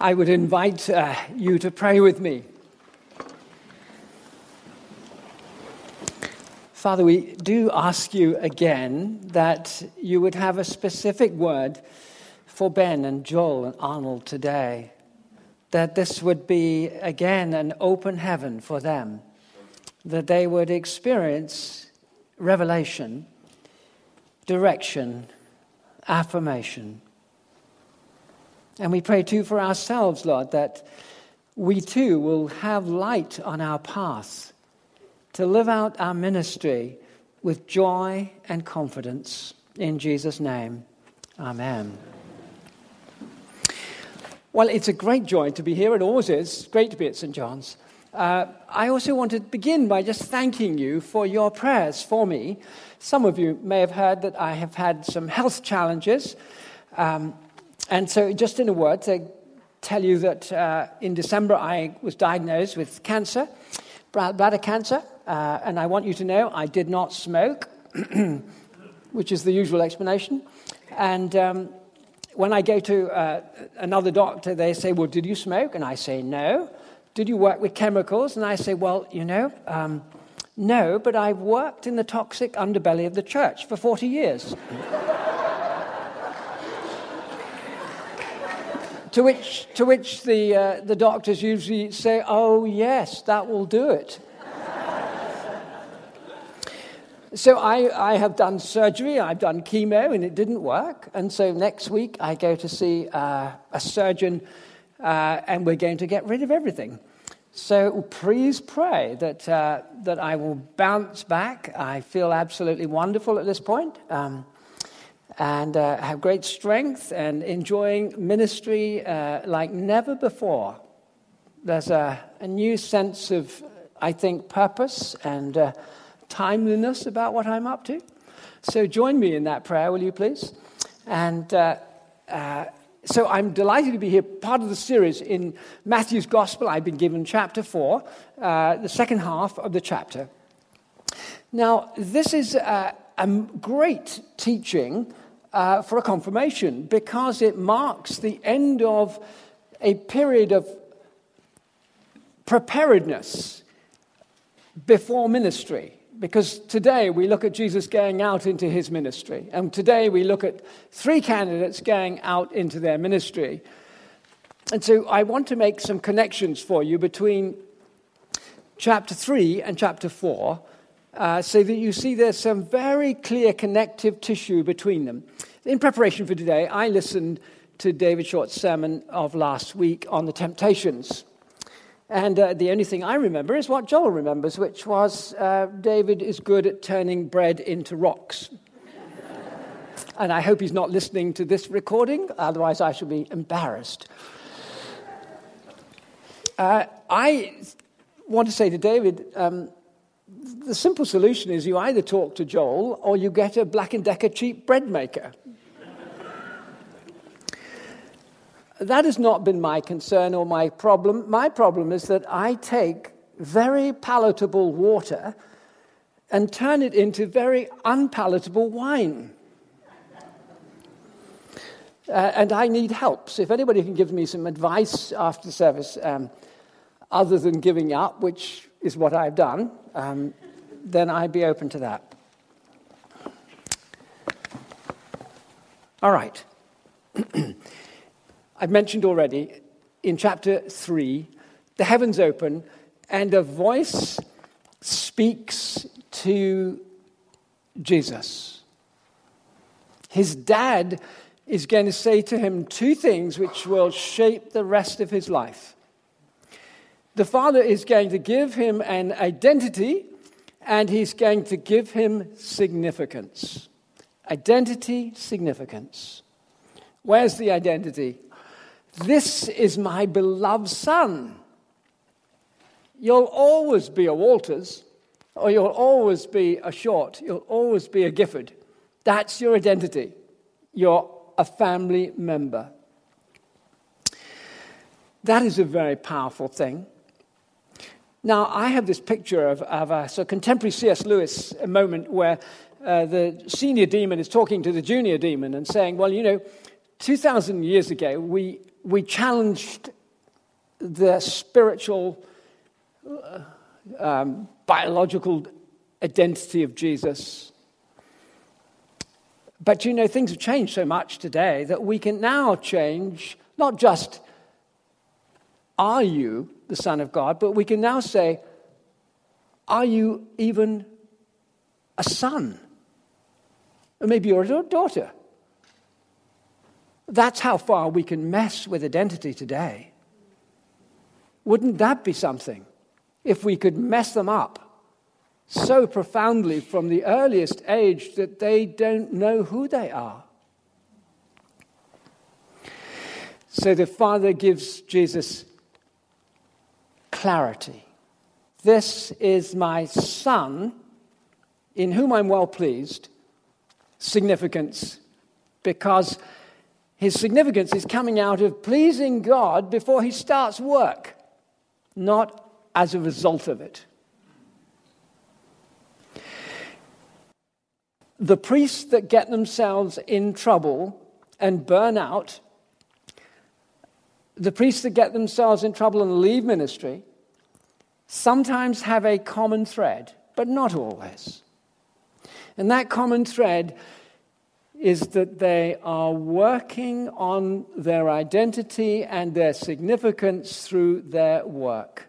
I would invite uh, you to pray with me. Father, we do ask you again that you would have a specific word for Ben and Joel and Arnold today. That this would be, again, an open heaven for them. That they would experience revelation, direction, affirmation. And we pray too for ourselves, Lord, that we too will have light on our path to live out our ministry with joy and confidence. In Jesus' name, amen. Well, it's a great joy to be here. It always is. Great to be at St. John's. Uh, I also want to begin by just thanking you for your prayers for me. Some of you may have heard that I have had some health challenges. Um, and so, just in a word, to tell you that uh, in December I was diagnosed with cancer, bladder cancer. Uh, and I want you to know I did not smoke, which is the usual explanation. And um, when I go to uh, another doctor, they say, Well, did you smoke? And I say, No. Did you work with chemicals? And I say, Well, you know, um, no, but I've worked in the toxic underbelly of the church for 40 years. to which, to which the, uh, the doctors usually say, Oh, yes, that will do it. So I, I have done surgery, I've done chemo, and it didn't work. And so next week I go to see uh, a surgeon, uh, and we're going to get rid of everything. So please pray that, uh, that I will bounce back. I feel absolutely wonderful at this point. Um, and uh, have great strength and enjoying ministry uh, like never before. There's a, a, new sense of, I think, purpose and uh, timeliness about what I'm up to. So join me in that prayer, will you please? And uh, uh, so I'm delighted to be here, part of the series in Matthew's Gospel. I've been given chapter 4, uh, the second half of the chapter. Now, this is a, a great teaching uh, for a confirmation because it marks the end of a period of preparedness before ministry. Because today we look at Jesus going out into his ministry, and today we look at three candidates going out into their ministry. And so I want to make some connections for you between chapter 3 and chapter 4 uh, so that you see there's some very clear connective tissue between them. In preparation for today, I listened to David Short's sermon of last week on the temptations. And uh, the only thing I remember is what Joel remembers, which was uh, David is good at turning bread into rocks. and I hope he's not listening to this recording, otherwise, I shall be embarrassed. Uh, I want to say to David, um, the simple solution is you either talk to Joel or you get a Black & Decker cheap bread maker. that has not been my concern or my problem. My problem is that I take very palatable water and turn it into very unpalatable wine. Uh, and I need help. So if anybody can give me some advice after the service, um, other than giving up, which is what I've done, um, then I'd be open to that. All right. I've mentioned already in chapter 3, the heavens open and a voice speaks to Jesus. His dad is going to say to him two things which will shape the rest of his life. The father is going to give him an identity and he's going to give him significance. Identity, significance. Where's the identity? This is my beloved son. You'll always be a Walters, or you'll always be a Short, you'll always be a Gifford. That's your identity. You're a family member. That is a very powerful thing. Now, I have this picture of, of a so contemporary C.S. Lewis moment where uh, the senior demon is talking to the junior demon and saying, Well, you know, 2,000 years ago, we we challenged the spiritual, uh, um, biological identity of Jesus. But you know, things have changed so much today that we can now change not just, are you the Son of God, but we can now say, are you even a son? Or maybe you're a daughter. That's how far we can mess with identity today. Wouldn't that be something if we could mess them up so profoundly from the earliest age that they don't know who they are? So the Father gives Jesus clarity. This is my Son, in whom I'm well pleased. Significance, because his significance is coming out of pleasing God before he starts work, not as a result of it. The priests that get themselves in trouble and burn out, the priests that get themselves in trouble and leave ministry, sometimes have a common thread, but not always. And that common thread is that they are working on their identity and their significance through their work.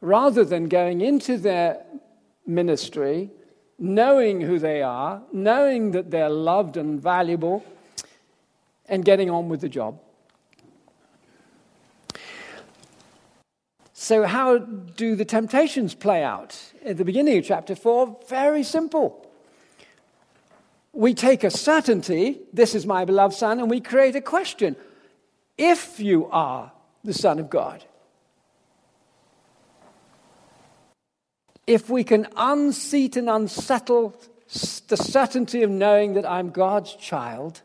Rather than going into their ministry, knowing who they are, knowing that they're loved and valuable, and getting on with the job. So, how do the temptations play out? At the beginning of chapter 4, very simple. We take a certainty, this is my beloved Son, and we create a question. If you are the Son of God, if we can unseat and unsettle the certainty of knowing that I'm God's child,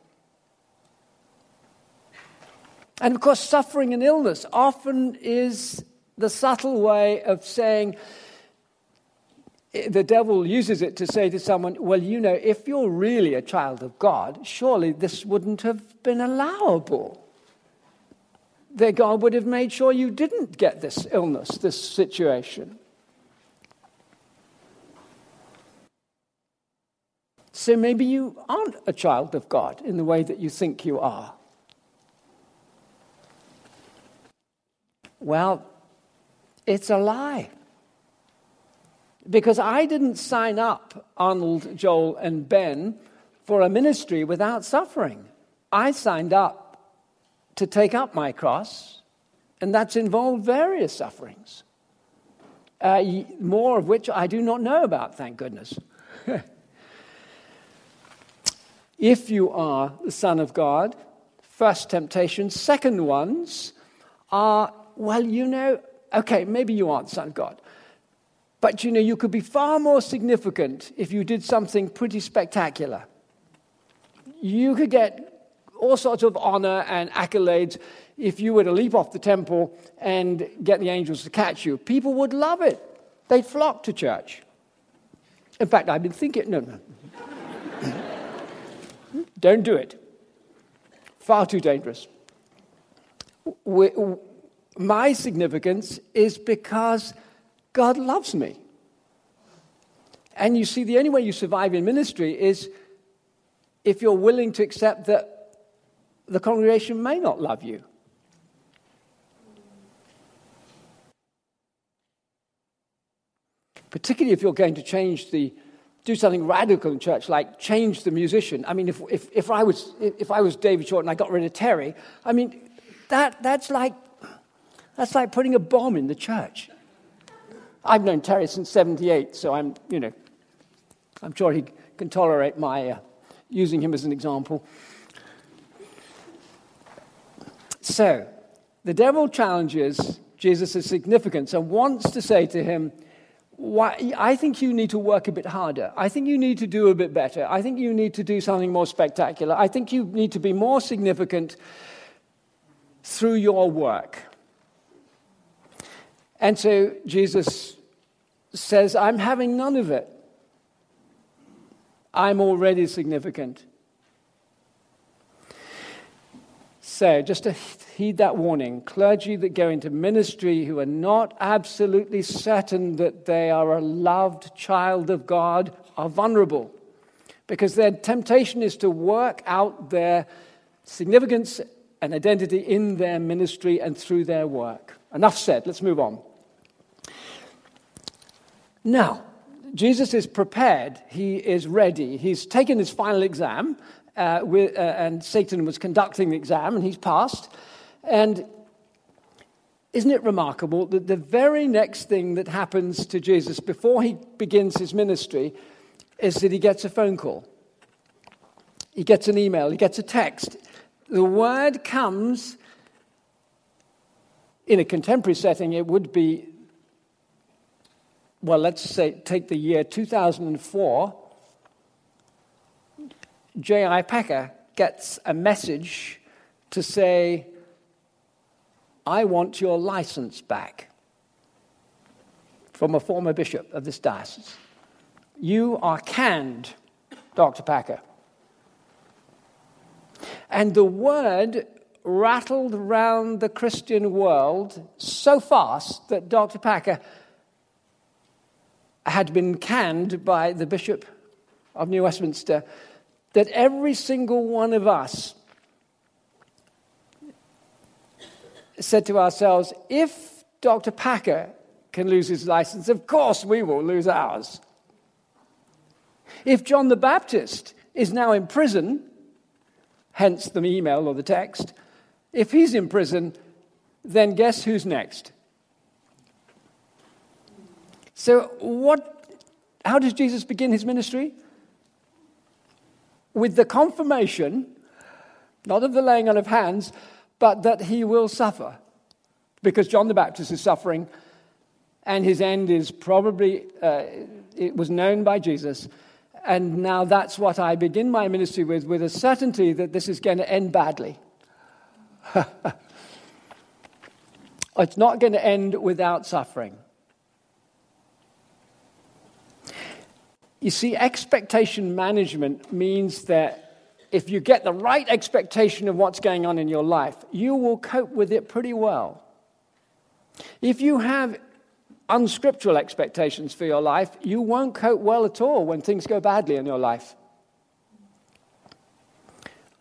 and of course, suffering and illness often is the subtle way of saying, the devil uses it to say to someone, Well, you know, if you're really a child of God, surely this wouldn't have been allowable. That God would have made sure you didn't get this illness, this situation. So maybe you aren't a child of God in the way that you think you are. Well, it's a lie. Because I didn't sign up Arnold, Joel, and Ben for a ministry without suffering. I signed up to take up my cross, and that's involved various sufferings, uh, more of which I do not know about, thank goodness. if you are the Son of God, first temptation, second ones are, well, you know, okay, maybe you aren't Son of God. But you know, you could be far more significant if you did something pretty spectacular. You could get all sorts of honor and accolades if you were to leap off the temple and get the angels to catch you. People would love it, they'd flock to church. In fact, I've been thinking, no, no. Don't do it. Far too dangerous. We, my significance is because God loves me. And you see, the only way you survive in ministry is if you're willing to accept that the congregation may not love you. Particularly if you're going to change the, do something radical in church, like change the musician. I mean, if, if, if, I, was, if I was David Short and I got rid of Terry, I mean, that, that's like that's like putting a bomb in the church. I've known Terry since 78, so I'm, you know, I'm sure he can tolerate my uh, using him as an example. So, the devil challenges Jesus' significance and wants to say to him, why, I think you need to work a bit harder. I think you need to do a bit better. I think you need to do something more spectacular. I think you need to be more significant through your work. And so Jesus says, I'm having none of it. I'm already significant. So, just to heed that warning clergy that go into ministry who are not absolutely certain that they are a loved child of God are vulnerable because their temptation is to work out their significance and identity in their ministry and through their work. Enough said, let's move on. Now, Jesus is prepared, he is ready, he's taken his final exam uh, with, uh, and Satan was conducting the exam, and he's passed. And isn't it remarkable that the very next thing that happens to Jesus before he begins his ministry is that he gets a phone call? He gets an email, he gets a text. The word comes in a contemporary setting, it would be, well, let's say, take the year 2004 J.I. Packer gets a message to say, I want your license back from a former bishop of this diocese. You are canned, Dr. Packer. And the word rattled round the Christian world so fast that Dr. Packer had been canned by the Bishop of New Westminster that every single one of us said to ourselves, if Dr. Packer can lose his license, of course we will lose ours. If John the Baptist is now in prison, hence the email or the text, if he's in prison, then guess who's next? So, what, how does Jesus begin his ministry? with the confirmation, not of the laying on of hands, but that he will suffer. Because John the Baptist is suffering, and his end is probably, uh, it was known by Jesus. And now that's what I begin my ministry with, with a certainty that this is going to end badly. it's not going to end without suffering. You see, expectation management means that if you get the right expectation of what's going on in your life, you will cope with it pretty well. If you have unscriptural expectations for your life, you won't cope well at all when things go badly in your life.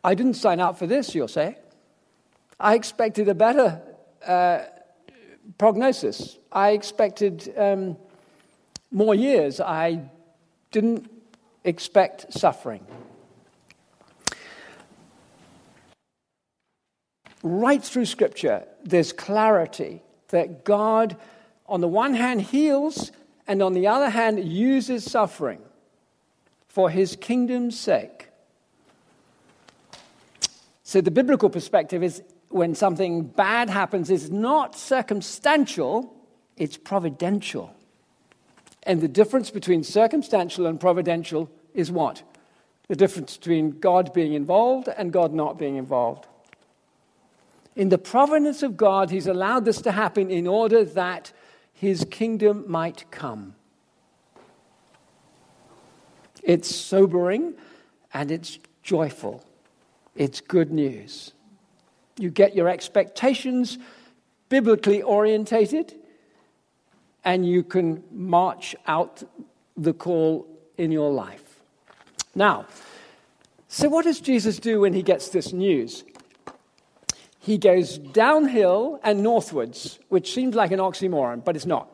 I didn't sign up for this, you'll say. I expected a better uh, prognosis. I expected um, more years. I didn't expect suffering. Right through Scripture, there's clarity that God, on the one hand, heals, and on the other hand, uses suffering for his kingdom's sake. So, the biblical perspective is when something bad happens, is not circumstantial, it's providential. And the difference between circumstantial and providential is what? The difference between God being involved and God not being involved. In the providence of God, He's allowed this to happen in order that His kingdom might come. It's sobering and it's joyful. It's good news. You get your expectations biblically orientated and you can march out the call in your life. Now, so what does Jesus do when he gets this news? He goes downhill and northwards, which seems like an oxymoron, but it's not.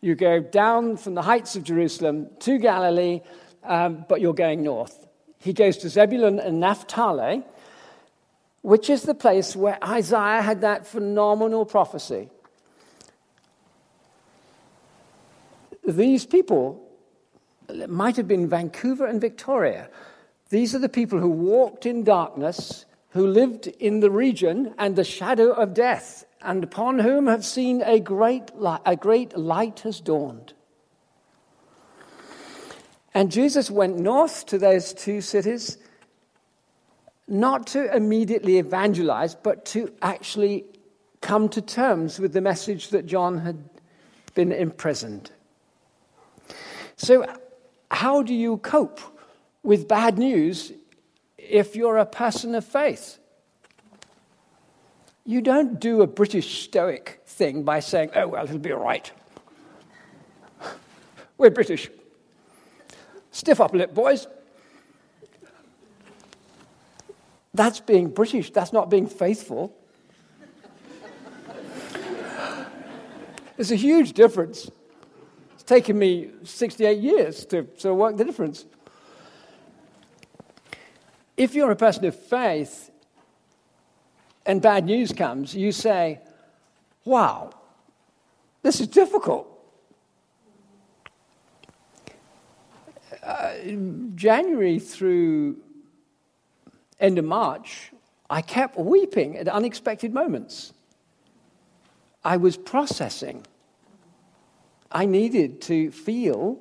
You go down from the heights of Jerusalem to Galilee, um, but you're going north. He goes to Zebulun and Naphtali, which is the place where Isaiah had that phenomenal prophecy these people might have been Vancouver and Victoria. These are the people who walked in darkness, who lived in the region and the shadow of death, and upon whom have seen a great, a great light has dawned. And Jesus went north to those two cities, not to immediately evangelize, but to actually come to terms with the message that John had been imprisoned. So, how do you cope with bad news if you're a person of faith? you don't do a British stoic thing by saying, oh, well, it'll be all right. We're British. Stiff upper lip, boys. That's being British, that's not being faithful. There's a huge difference. Taken me 68 years to sort of work the difference. If you're a person of faith and bad news comes, you say, Wow, this is difficult. Uh, January through end of March, I kept weeping at unexpected moments. I was processing. I needed to feel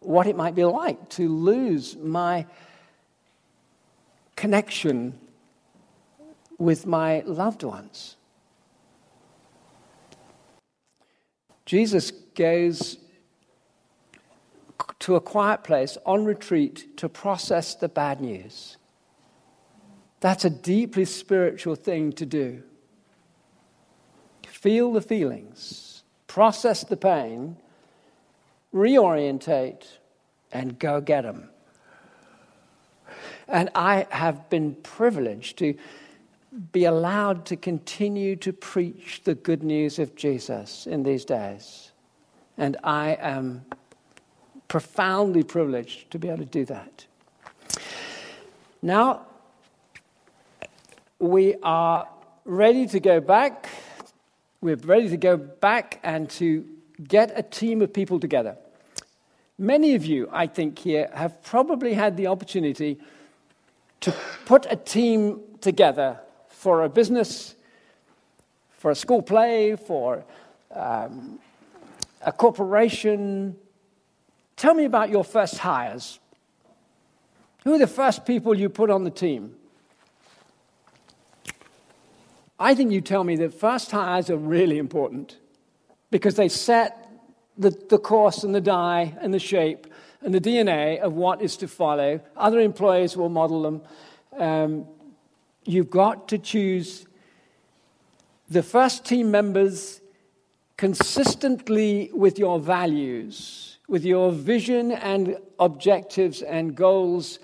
what it might be like to lose my connection with my loved ones. Jesus goes to a quiet place on retreat to process the bad news. That's a deeply spiritual thing to do. Feel the feelings, process the pain, reorientate, and go get them. And I have been privileged to be allowed to continue to preach the good news of Jesus in these days. And I am profoundly privileged to be able to do that. Now, we are ready to go back. We're ready to go back and to get a team of people together. Many of you, I think, here have probably had the opportunity to put a team together for a business, for a school play, for um, a corporation. Tell me about your first hires. Who are the first people you put on the team? I think you tell me that first hires are really important because they set the, the course and the die and the shape and the DNA of what is to follow. Other employers will model them. Um, you've got to choose the first team members consistently with your values, with your vision and objectives and goals.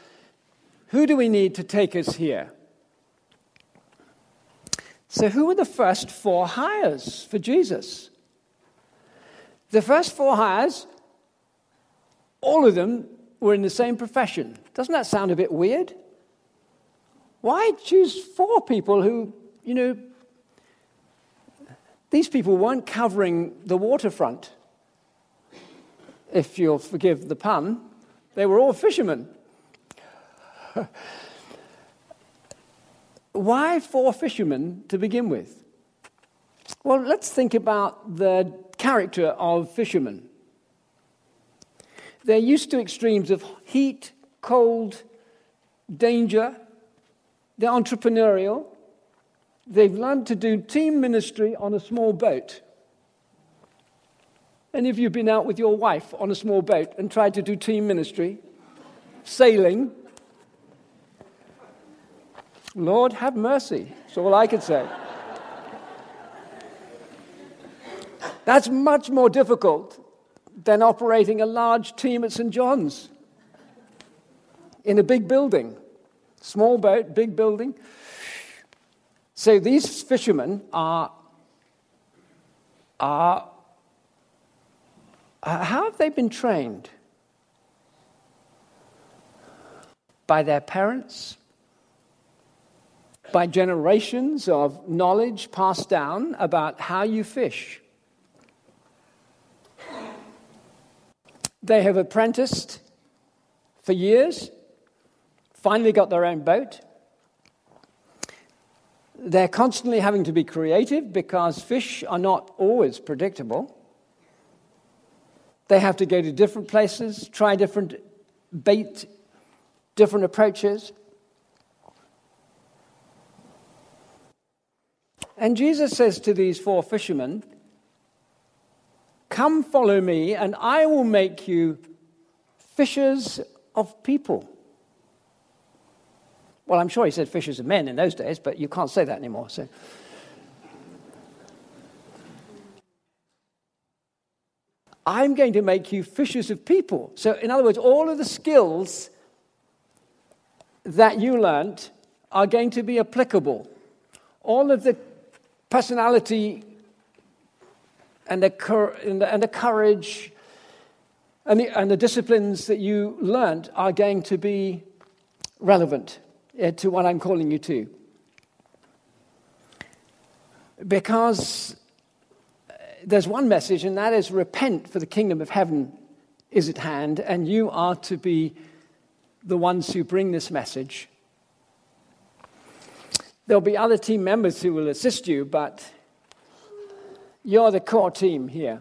Who do we need to take us here? So, who were the first four hires for Jesus? The first four hires, all of them were in the same profession. Doesn't that sound a bit weird? Why choose four people who, you know, these people weren't covering the waterfront, if you'll forgive the pun. They were all fishermen. Why four fishermen to begin with? Well, let's think about the character of fishermen. They're used to extremes of heat, cold, danger. They're entrepreneurial. They've learned to do team ministry on a small boat. Any of you have been out with your wife on a small boat and tried to do team ministry? Sailing? Lord, have mercy. That's all I could say. That's much more difficult than operating a large team at St. John's in a big building. Small boat, big building. So these fishermen are, are uh, how have they been trained? By their parents, by generations of knowledge passed down about how you fish. They have apprenticed for years, finally got their own boat. They're constantly having to be creative because fish are not always predictable. They have to go to different places, try different bait, different approaches. And Jesus says to these four fishermen, Come follow me, and I will make you fishers of people. Well, I'm sure he said fishers of men in those days, but you can't say that anymore. So. I'm going to make you fishers of people. So, in other words, all of the skills that you learnt are going to be applicable. All of the personality and the, and the, and the courage and the, and the, disciplines that you learnt are going to be relevant uh, to what I'm calling you to. Because uh, there's one message, and that is repent, for the kingdom of heaven is at hand, and you are to be the ones who bring this message. There'll be other team members who will assist you, but you're the core team here.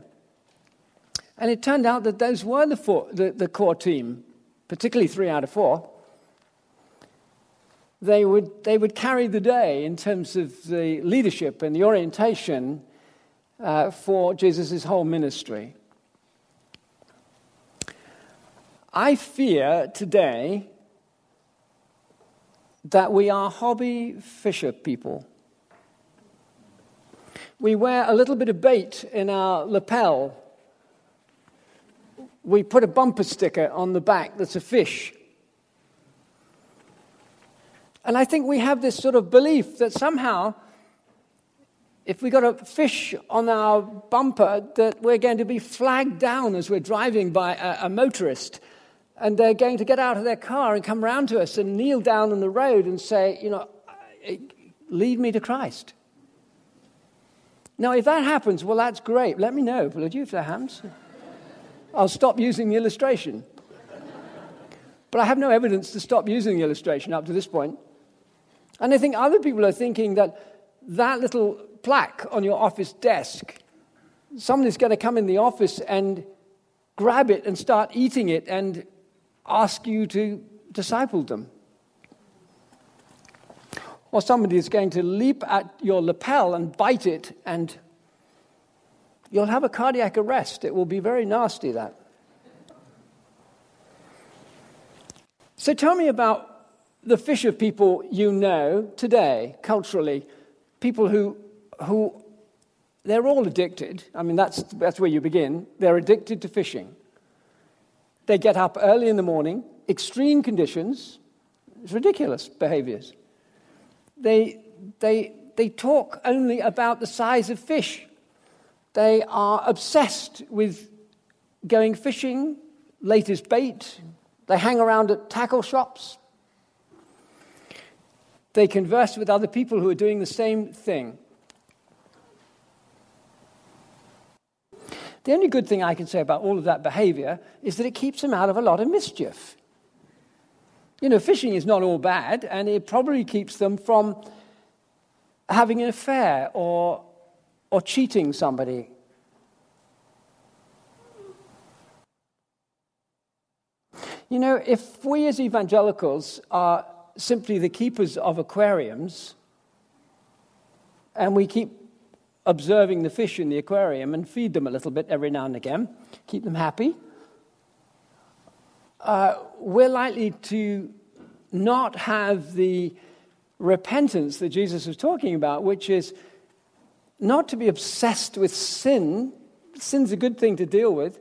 And it turned out that those were the, four, the, the core team, particularly three out of four. They would, they would carry the day in terms of the leadership and the orientation uh, for Jesus' whole ministry. I fear today that we are hobby fisher people. We wear a little bit of bait in our lapel. We put a bumper sticker on the back that's a fish. And I think we have this sort of belief that somehow, if we got a fish on our bumper, that we're going to be flagged down as we're driving by a, a motorist and they're going to get out of their car and come round to us and kneel down on the road and say, you know, lead me to Christ. Now, if that happens, well, that's great. Let me know, will you, if that happens? I'll stop using the illustration. But I have no evidence to stop using the illustration up to this point. And I think other people are thinking that that little plaque on your office desk, somebody's going to come in the office and grab it and start eating it and ask you to disciple them. Or somebody is going to leap at your lapel and bite it, and you'll have a cardiac arrest. It will be very nasty, that. So tell me about the fish of people you know today, culturally, people who, who they're all addicted. I mean, that's, that's where you begin. They're addicted to fishing. They get up early in the morning, extreme conditions, it's ridiculous behaviors. They, they, they talk only about the size of fish. They are obsessed with going fishing, latest bait. They hang around at tackle shops. They converse with other people who are doing the same thing. The only good thing I can say about all of that behavior is that it keeps them out of a lot of mischief. You know, fishing is not all bad, and it probably keeps them from having an affair or, or cheating somebody. You know, if we as evangelicals are simply the keepers of aquariums, and we keep observing the fish in the aquarium and feed them a little bit every now and again, keep them happy, uh, we're likely to not have the repentance that Jesus was talking about, which is not to be obsessed with sin. Sin's a good thing to deal with.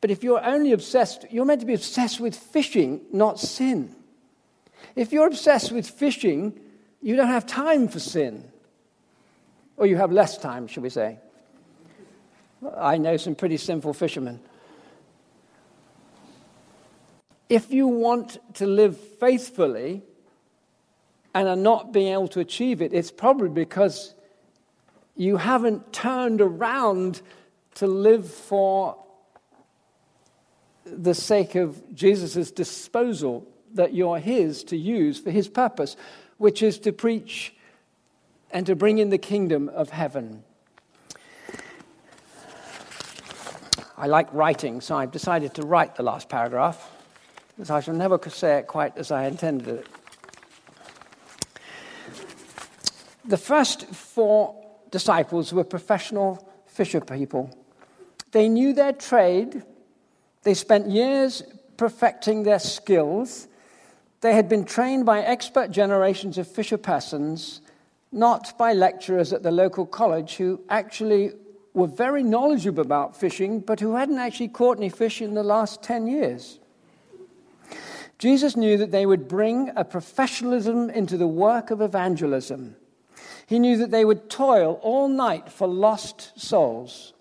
But if you're only obsessed, you're meant to be obsessed with fishing, not sin. If you're obsessed with fishing, you don't have time for sin. Or you have less time, should we say. I know some pretty sinful fishermen. If you want to live faithfully and are not being able to achieve it, it's probably because you haven't turned around to live for the sake of Jesus' disposal, that you're His to use for His purpose, which is to preach and to bring in the kingdom of heaven. I like writing, so I've decided to write the last paragraph, because I shall never say it quite as I intended it. The first four disciples were professional fisher people. They knew their trade, they spent years perfecting their skills, they had been trained by expert generations of fisher persons not by lecturers at the local college who actually were very knowledgeable about fishing, but who hadn't actually caught any fish in the last 10 years. Jesus knew that they would bring a professionalism into the work of evangelism. He knew that they would toil all night for lost souls.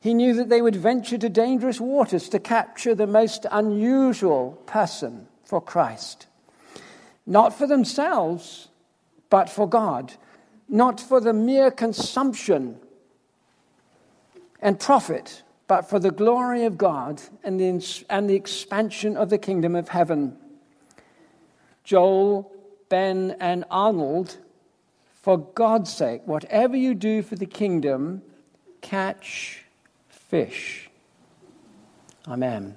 He knew that they would venture to dangerous waters to capture the most unusual person for Christ. Not for themselves, but for God. Not for the mere consumption and profit, but for the glory of God and the, and the expansion of the kingdom of heaven. Joel, Ben, and Arnold, for God's sake, whatever you do for the kingdom, catch fish. Amen.